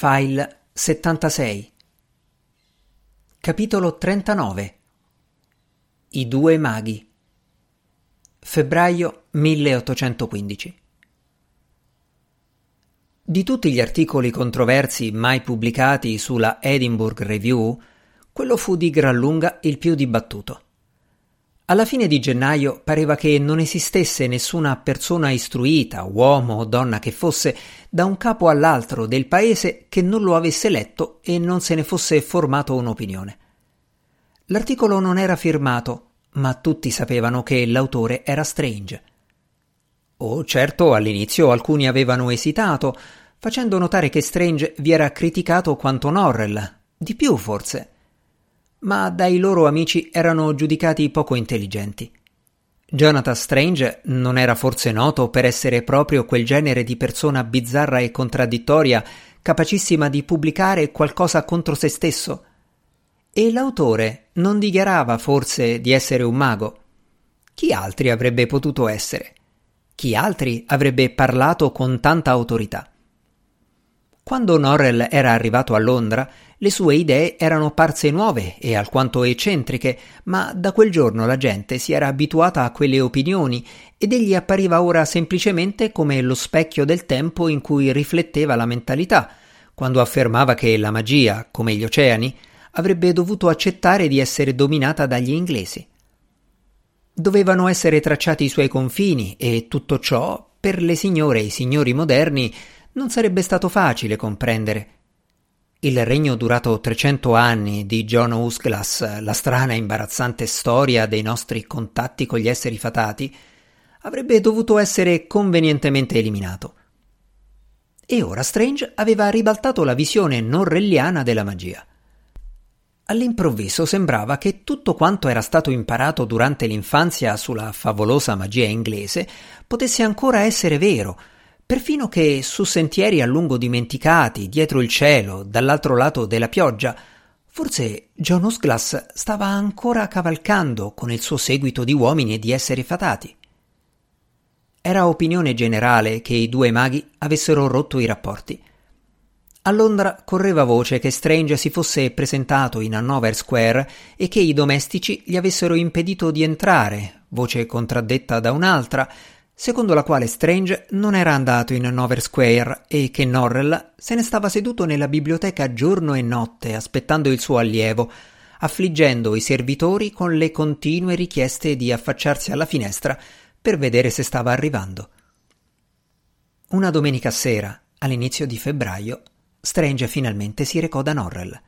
File 76 Capitolo 39 I due maghi. Febbraio 1815 Di tutti gli articoli controversi mai pubblicati sulla Edinburgh Review, quello fu di gran lunga il più dibattuto. Alla fine di gennaio pareva che non esistesse nessuna persona istruita, uomo o donna che fosse, da un capo all'altro del paese che non lo avesse letto e non se ne fosse formato un'opinione. L'articolo non era firmato, ma tutti sapevano che l'autore era Strange. Oh, certo, all'inizio alcuni avevano esitato, facendo notare che Strange vi era criticato quanto Norrell, di più forse ma dai loro amici erano giudicati poco intelligenti. Jonathan Strange non era forse noto per essere proprio quel genere di persona bizzarra e contraddittoria, capacissima di pubblicare qualcosa contro se stesso? E l'autore non dichiarava forse di essere un mago? Chi altri avrebbe potuto essere? Chi altri avrebbe parlato con tanta autorità? Quando Norrell era arrivato a Londra, le sue idee erano parse nuove e alquanto eccentriche, ma da quel giorno la gente si era abituata a quelle opinioni ed egli appariva ora semplicemente come lo specchio del tempo in cui rifletteva la mentalità, quando affermava che la magia, come gli oceani, avrebbe dovuto accettare di essere dominata dagli inglesi. Dovevano essere tracciati i suoi confini e tutto ciò, per le signore e i signori moderni, non sarebbe stato facile comprendere. Il regno durato 300 anni di John Usglass, la strana e imbarazzante storia dei nostri contatti con gli esseri fatati, avrebbe dovuto essere convenientemente eliminato. E ora Strange aveva ribaltato la visione norrelliana della magia. All'improvviso sembrava che tutto quanto era stato imparato durante l'infanzia sulla favolosa magia inglese potesse ancora essere vero, perfino che su sentieri a lungo dimenticati, dietro il cielo, dall'altro lato della pioggia, forse John Osglass stava ancora cavalcando con il suo seguito di uomini e di esseri fatati. Era opinione generale che i due maghi avessero rotto i rapporti. A Londra correva voce che Strange si fosse presentato in Hanover Square e che i domestici gli avessero impedito di entrare, voce contraddetta da un'altra, secondo la quale Strange non era andato in Hanover Square e che Norrell se ne stava seduto nella biblioteca giorno e notte aspettando il suo allievo, affliggendo i servitori con le continue richieste di affacciarsi alla finestra per vedere se stava arrivando. Una domenica sera, all'inizio di febbraio, Strange finalmente si recò da Norrell.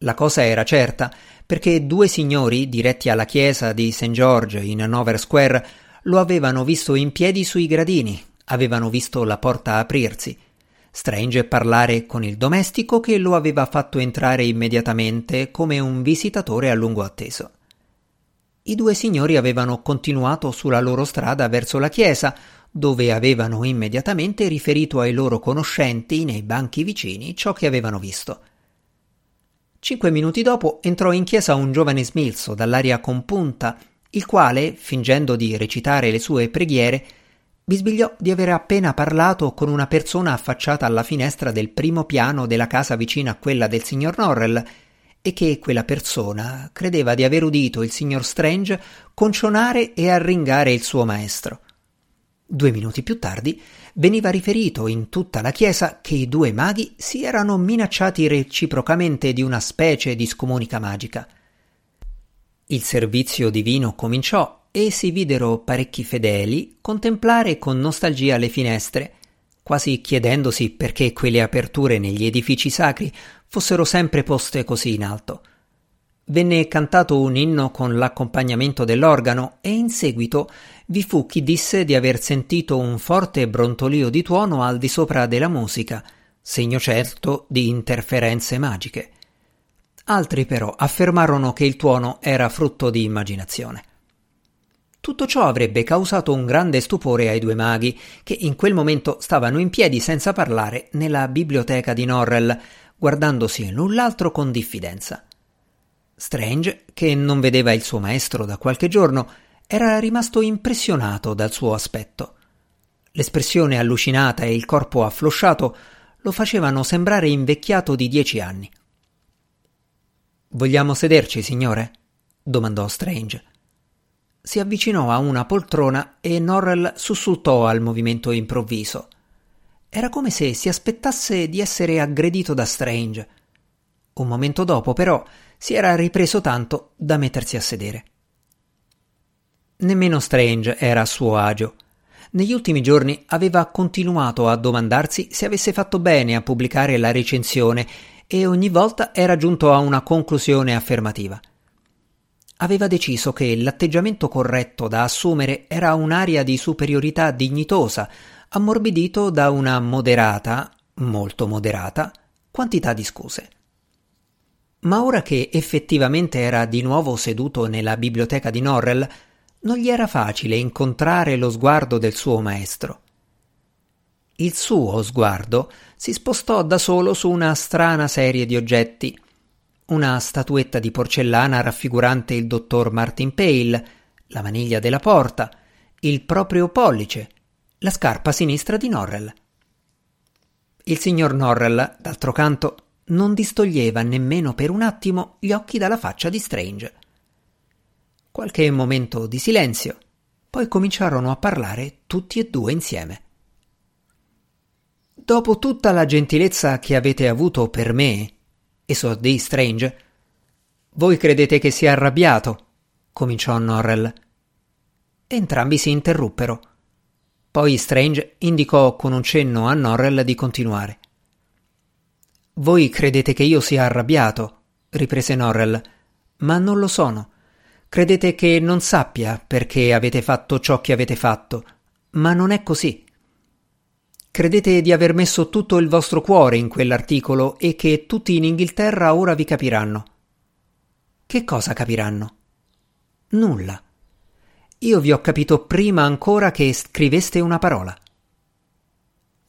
La cosa era certa, perché due signori, diretti alla chiesa di St. George in Hanover Square, lo avevano visto in piedi sui gradini, avevano visto la porta aprirsi. Strange parlare con il domestico che lo aveva fatto entrare immediatamente come un visitatore a lungo atteso. I due signori avevano continuato sulla loro strada verso la chiesa, dove avevano immediatamente riferito ai loro conoscenti nei banchi vicini ciò che avevano visto. Cinque minuti dopo entrò in chiesa un giovane smilzo dall'aria compunta il quale, fingendo di recitare le sue preghiere, bisbigliò di aver appena parlato con una persona affacciata alla finestra del primo piano della casa vicina a quella del signor Norrell e che quella persona credeva di aver udito il signor Strange concionare e arringare il suo maestro. Due minuti più tardi veniva riferito in tutta la chiesa che i due maghi si erano minacciati reciprocamente di una specie di scomunica magica. Il servizio divino cominciò e si videro parecchi fedeli contemplare con nostalgia le finestre, quasi chiedendosi perché quelle aperture negli edifici sacri fossero sempre poste così in alto. Venne cantato un inno con l'accompagnamento dell'organo e in seguito vi fu chi disse di aver sentito un forte brontolio di tuono al di sopra della musica, segno certo di interferenze magiche. Altri però affermarono che il tuono era frutto di immaginazione. Tutto ciò avrebbe causato un grande stupore ai due maghi, che in quel momento stavano in piedi senza parlare nella biblioteca di Norrell, guardandosi l'un l'altro con diffidenza. Strange, che non vedeva il suo maestro da qualche giorno, era rimasto impressionato dal suo aspetto. L'espressione allucinata e il corpo afflosciato lo facevano sembrare invecchiato di dieci anni. Vogliamo sederci, signore? domandò Strange. Si avvicinò a una poltrona e Norrell sussultò al movimento improvviso. Era come se si aspettasse di essere aggredito da Strange. Un momento dopo, però, si era ripreso tanto da mettersi a sedere. Nemmeno Strange era a suo agio. Negli ultimi giorni aveva continuato a domandarsi se avesse fatto bene a pubblicare la recensione e ogni volta era giunto a una conclusione affermativa. Aveva deciso che l'atteggiamento corretto da assumere era un'aria di superiorità dignitosa, ammorbidito da una moderata, molto moderata, quantità di scuse. Ma ora che effettivamente era di nuovo seduto nella biblioteca di Norrell, non gli era facile incontrare lo sguardo del suo maestro. Il suo sguardo si spostò da solo su una strana serie di oggetti. Una statuetta di porcellana raffigurante il dottor Martin Pale, la maniglia della porta, il proprio pollice, la scarpa sinistra di Norrell. Il signor Norrell, d'altro canto, non distoglieva nemmeno per un attimo gli occhi dalla faccia di Strange. Qualche momento di silenzio, poi cominciarono a parlare tutti e due insieme. Dopo tutta la gentilezza che avete avuto per me, esordì Strange, voi credete che sia arrabbiato? cominciò Norrell. Entrambi si interruppero. Poi Strange indicò con un cenno a Norrell di continuare. Voi credete che io sia arrabbiato, riprese Norrell, ma non lo sono. Credete che non sappia perché avete fatto ciò che avete fatto, ma non è così. Credete di aver messo tutto il vostro cuore in quell'articolo e che tutti in Inghilterra ora vi capiranno. Che cosa capiranno? Nulla. Io vi ho capito prima ancora che scriveste una parola.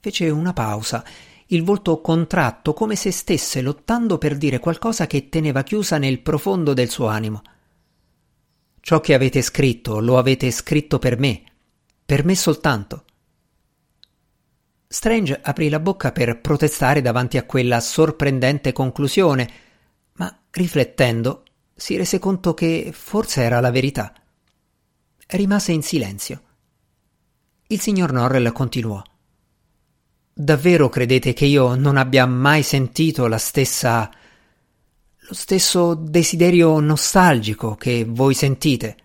Fece una pausa, il volto contratto come se stesse lottando per dire qualcosa che teneva chiusa nel profondo del suo animo. Ciò che avete scritto lo avete scritto per me, per me soltanto. Strange aprì la bocca per protestare davanti a quella sorprendente conclusione, ma riflettendo si rese conto che forse era la verità. Rimase in silenzio. Il signor Norrell continuò. Davvero credete che io non abbia mai sentito la stessa lo stesso desiderio nostalgico che voi sentite.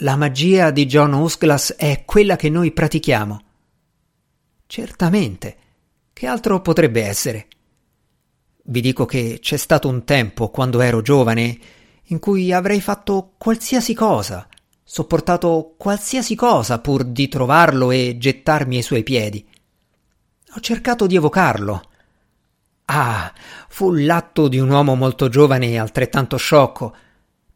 La magia di John Usglass è quella che noi pratichiamo. Certamente. Che altro potrebbe essere? Vi dico che c'è stato un tempo, quando ero giovane, in cui avrei fatto qualsiasi cosa, sopportato qualsiasi cosa pur di trovarlo e gettarmi ai suoi piedi. Ho cercato di evocarlo, Ah, fu l'atto di un uomo molto giovane e altrettanto sciocco.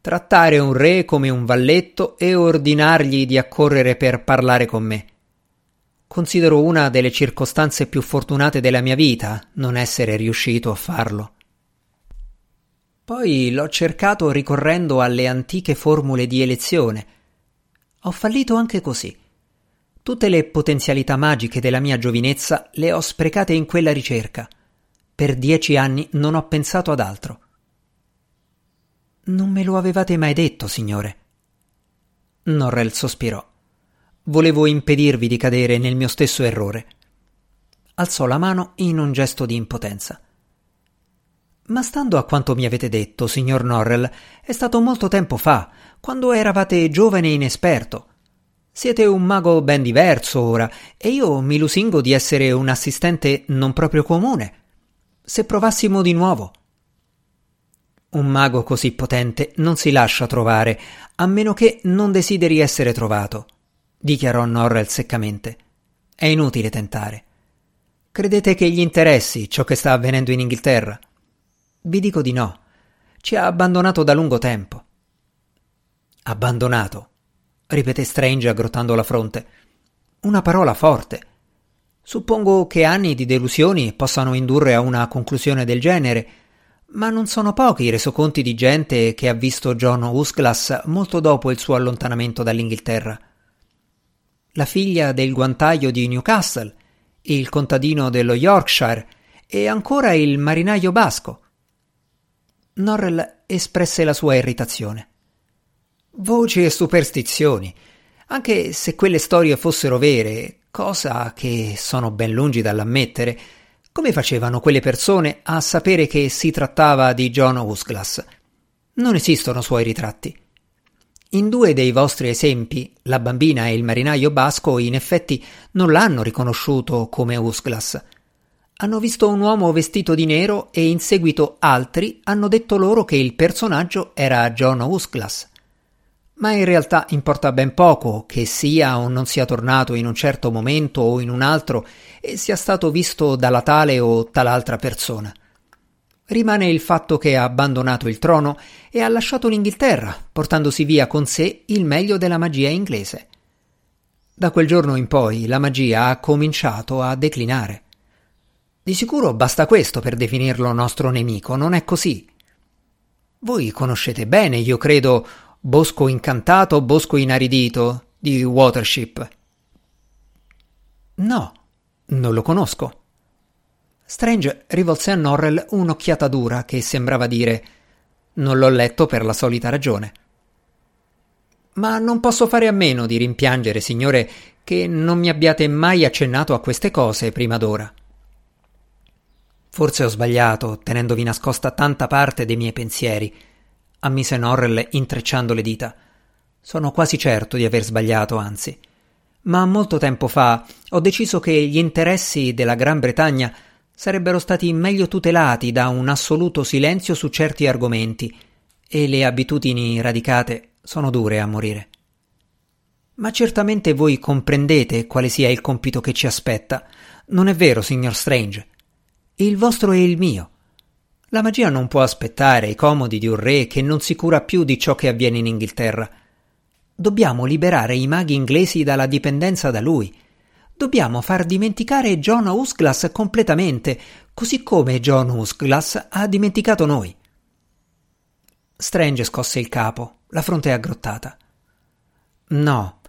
Trattare un re come un valletto e ordinargli di accorrere per parlare con me. Considero una delle circostanze più fortunate della mia vita non essere riuscito a farlo. Poi l'ho cercato ricorrendo alle antiche formule di elezione. Ho fallito anche così. Tutte le potenzialità magiche della mia giovinezza le ho sprecate in quella ricerca. Per dieci anni non ho pensato ad altro. Non me lo avevate mai detto, signore. Norrell sospirò. Volevo impedirvi di cadere nel mio stesso errore. Alzò la mano in un gesto di impotenza. Ma stando a quanto mi avete detto, signor Norrell, è stato molto tempo fa, quando eravate giovane e inesperto. Siete un mago ben diverso ora, e io mi lusingo di essere un assistente non proprio comune se provassimo di nuovo. Un mago così potente non si lascia trovare, a meno che non desideri essere trovato, dichiarò Norrell seccamente. È inutile tentare. Credete che gli interessi ciò che sta avvenendo in Inghilterra? Vi dico di no. Ci ha abbandonato da lungo tempo. Abbandonato, ripeté Strange aggrottando la fronte. Una parola forte. Suppongo che anni di delusioni possano indurre a una conclusione del genere, ma non sono pochi i resoconti di gente che ha visto John Usglass molto dopo il suo allontanamento dall'Inghilterra. La figlia del guantaio di Newcastle, il contadino dello Yorkshire e ancora il marinaio basco. Norrell espresse la sua irritazione. Voci e superstizioni. Anche se quelle storie fossero vere, cosa che sono ben lungi dall'ammettere, come facevano quelle persone a sapere che si trattava di John Usglass? Non esistono suoi ritratti. In due dei vostri esempi, la bambina e il marinaio basco in effetti non l'hanno riconosciuto come Usglass. Hanno visto un uomo vestito di nero e in seguito altri hanno detto loro che il personaggio era John Usglass. Ma in realtà importa ben poco che sia o non sia tornato in un certo momento o in un altro e sia stato visto dalla tale o tal'altra persona. Rimane il fatto che ha abbandonato il trono e ha lasciato l'Inghilterra, portandosi via con sé il meglio della magia inglese. Da quel giorno in poi la magia ha cominciato a declinare. Di sicuro basta questo per definirlo nostro nemico, non è così? Voi conoscete bene, io credo, Bosco incantato, bosco inaridito di Watership. No, non lo conosco. Strange rivolse a Norrell un'occhiata dura che sembrava dire non l'ho letto per la solita ragione. Ma non posso fare a meno di rimpiangere, signore, che non mi abbiate mai accennato a queste cose prima d'ora. Forse ho sbagliato, tenendovi nascosta tanta parte dei miei pensieri, ammise Norrell intrecciando le dita. Sono quasi certo di aver sbagliato, anzi. Ma molto tempo fa ho deciso che gli interessi della Gran Bretagna sarebbero stati meglio tutelati da un assoluto silenzio su certi argomenti, e le abitudini radicate sono dure a morire. Ma certamente voi comprendete quale sia il compito che ci aspetta. Non è vero, signor Strange? Il vostro e il mio. La magia non può aspettare i comodi di un re che non si cura più di ciò che avviene in Inghilterra. Dobbiamo liberare i maghi inglesi dalla dipendenza da lui. Dobbiamo far dimenticare John Usglass completamente, così come John Usglass ha dimenticato noi. Strange scosse il capo, la fronte aggrottata. No,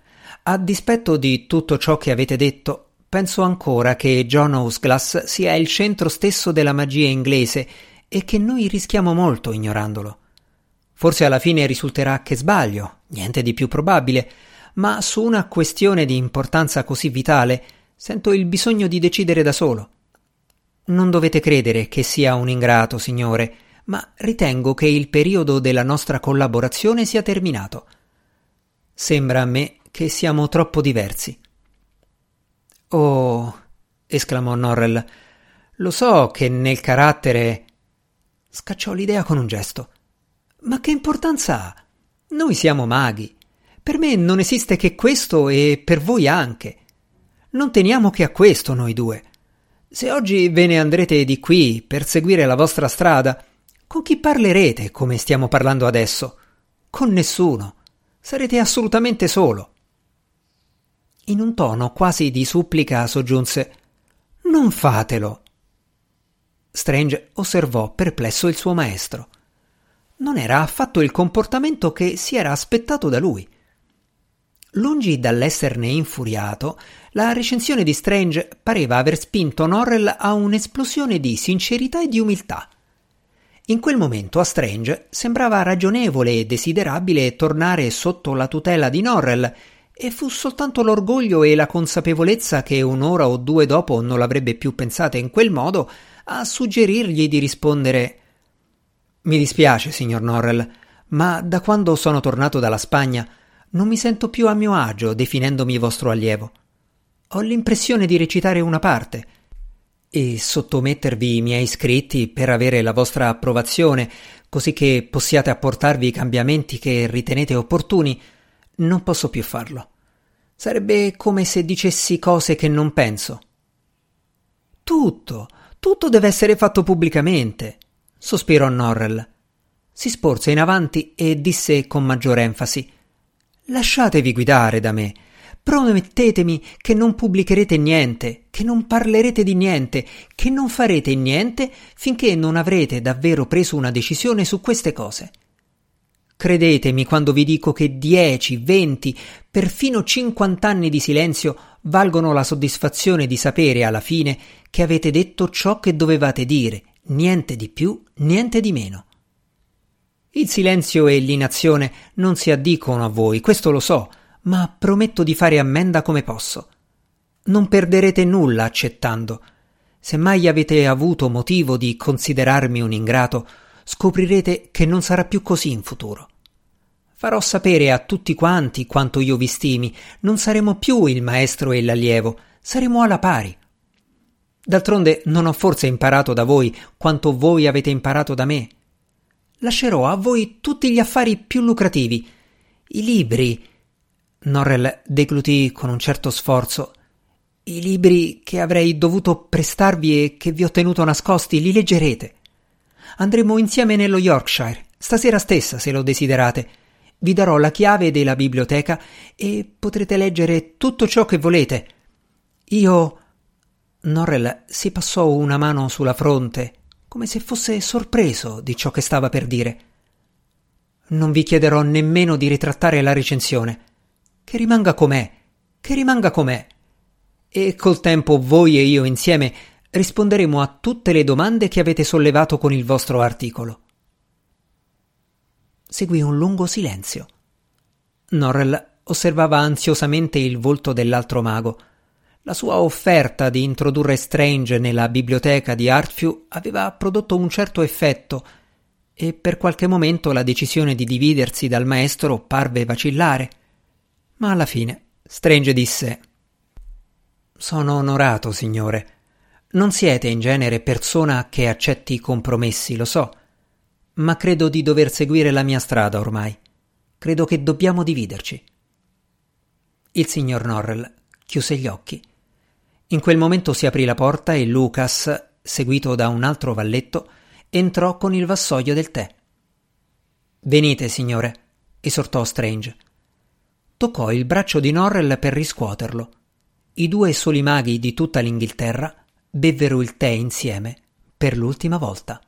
a dispetto di tutto ciò che avete detto, penso ancora che John Usglass sia il centro stesso della magia inglese e che noi rischiamo molto ignorandolo. Forse alla fine risulterà che sbaglio, niente di più probabile, ma su una questione di importanza così vitale sento il bisogno di decidere da solo. Non dovete credere che sia un ingrato, signore, ma ritengo che il periodo della nostra collaborazione sia terminato. Sembra a me che siamo troppo diversi. Oh, esclamò Norrell, lo so che nel carattere Scacciò l'idea con un gesto. Ma che importanza ha? Noi siamo maghi. Per me non esiste che questo e per voi anche. Non teniamo che a questo noi due. Se oggi ve ne andrete di qui per seguire la vostra strada, con chi parlerete come stiamo parlando adesso? Con nessuno. Sarete assolutamente solo. In un tono quasi di supplica soggiunse Non fatelo. Strange osservò perplesso il suo maestro. Non era affatto il comportamento che si era aspettato da lui. Lungi dall'esserne infuriato, la recensione di Strange pareva aver spinto Norrell a un'esplosione di sincerità e di umiltà. In quel momento a Strange sembrava ragionevole e desiderabile tornare sotto la tutela di Norrell, e fu soltanto l'orgoglio e la consapevolezza che un'ora o due dopo non l'avrebbe più pensata in quel modo a suggerirgli di rispondere Mi dispiace, signor Norrell, ma da quando sono tornato dalla Spagna non mi sento più a mio agio definendomi vostro allievo. Ho l'impressione di recitare una parte e sottomettervi i miei scritti per avere la vostra approvazione, così che possiate apportarvi i cambiamenti che ritenete opportuni, non posso più farlo. Sarebbe come se dicessi cose che non penso. Tutto, tutto deve essere fatto pubblicamente, sospirò Norrell. Si sporse in avanti e disse con maggiore enfasi Lasciatevi guidare da me. Promettetemi che non pubblicherete niente, che non parlerete di niente, che non farete niente finché non avrete davvero preso una decisione su queste cose. Credetemi quando vi dico che dieci, venti, perfino cinquant'anni di silenzio valgono la soddisfazione di sapere alla fine che avete detto ciò che dovevate dire, niente di più, niente di meno. Il silenzio e l'inazione non si addicono a voi, questo lo so, ma prometto di fare ammenda come posso. Non perderete nulla accettando. Se mai avete avuto motivo di considerarmi un ingrato, scoprirete che non sarà più così in futuro. Farò sapere a tutti quanti quanto io vi stimi, non saremo più il maestro e l'allievo, saremo alla pari. D'altronde non ho forse imparato da voi quanto voi avete imparato da me. Lascerò a voi tutti gli affari più lucrativi. I libri. Norrell deglutì con un certo sforzo. I libri che avrei dovuto prestarvi e che vi ho tenuto nascosti li leggerete. Andremo insieme nello Yorkshire, stasera stessa, se lo desiderate. Vi darò la chiave della biblioteca e potrete leggere tutto ciò che volete. Io. Norrell si passò una mano sulla fronte, come se fosse sorpreso di ciò che stava per dire. Non vi chiederò nemmeno di ritrattare la recensione. Che rimanga com'è, che rimanga com'è. E col tempo voi e io insieme risponderemo a tutte le domande che avete sollevato con il vostro articolo. Seguì un lungo silenzio. Norrell osservava ansiosamente il volto dell'altro mago. La sua offerta di introdurre Strange nella biblioteca di Artfew aveva prodotto un certo effetto e per qualche momento la decisione di dividersi dal maestro parve vacillare. Ma alla fine Strange disse Sono onorato, signore. Non siete in genere persona che accetti i compromessi, lo so, ma credo di dover seguire la mia strada ormai. Credo che dobbiamo dividerci. Il signor Norrell chiuse gli occhi. In quel momento si aprì la porta e Lucas, seguito da un altro valletto, entrò con il vassoio del tè. Venite, signore, esortò Strange. Toccò il braccio di Norrell per riscuoterlo. I due soli maghi di tutta l'Inghilterra bevvero il tè insieme per l'ultima volta.